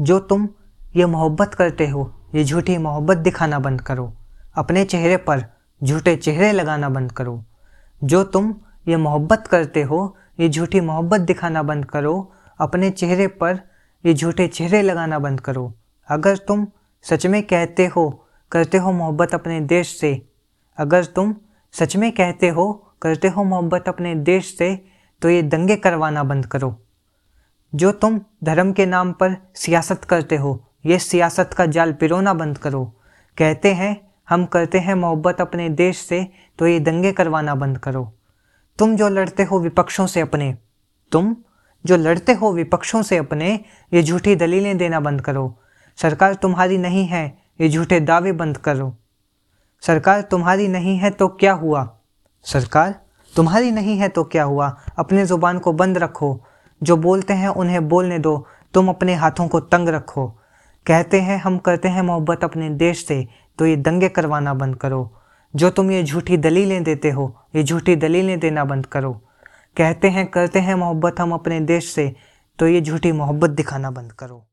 जो तुम ये मोहब्बत करते हो, ये झूठी मोहब्बत दिखाना बंद करो। अपने चेहरे पर झूठे चेहरे लगाना बंद करो। जो तुम ये मोहब्बत करते हो, ये झूठी मोहब्बत दिखाना बंद करो। अपने चेहरे पर ये झूठे चेहरे लगाना बंद करो। अगर तुम सच में कहते हो, करते हो मोहब्बत अपने देश से। अगर तुम सच में कहते हो, करते हो मोहब्बत अपने देश से तो ये दंगे करवाना बंद करो। जो तुम धर्म के नाम पर सियासत करते हो, ये सियासत का जाल पिरोना बंद करो। कहते हैं, हम करते हैं मोहब्बत अपने देश से तो ये दंगे करवाना बंद करो। तुम जो लड़ते हो विपक्षों से अपने, तुम जो लड़ते हो विपक्षों से अपने, ये झूठी दलीलें देना बंद करो। सरकार तुम्हारी नहीं है, ये झूठे दावे बंद करो। सरकार तुम्हारी नहीं है तो क्या हुआ? सरकार तुम्हारी नहीं है तो क्या हुआ? अपने ज़ुबान को बंद रखो। जो बोलते हैं, उन्हें बोलने दो। तुम अपने हाथों को तंग रखो। कहते हैं, हम करते हैं मोहब्बत अपने देश से तो ये दंगे करवाना बंद करो। जो तुम ये झूठी दलीलें देते हो, ये झूठी दलीलें देना बंद करो। कहते हैं, करते हैं मोहब्बत हम अपने देश से तो ये झूठी मोहब्बत दिखाना बंद करो।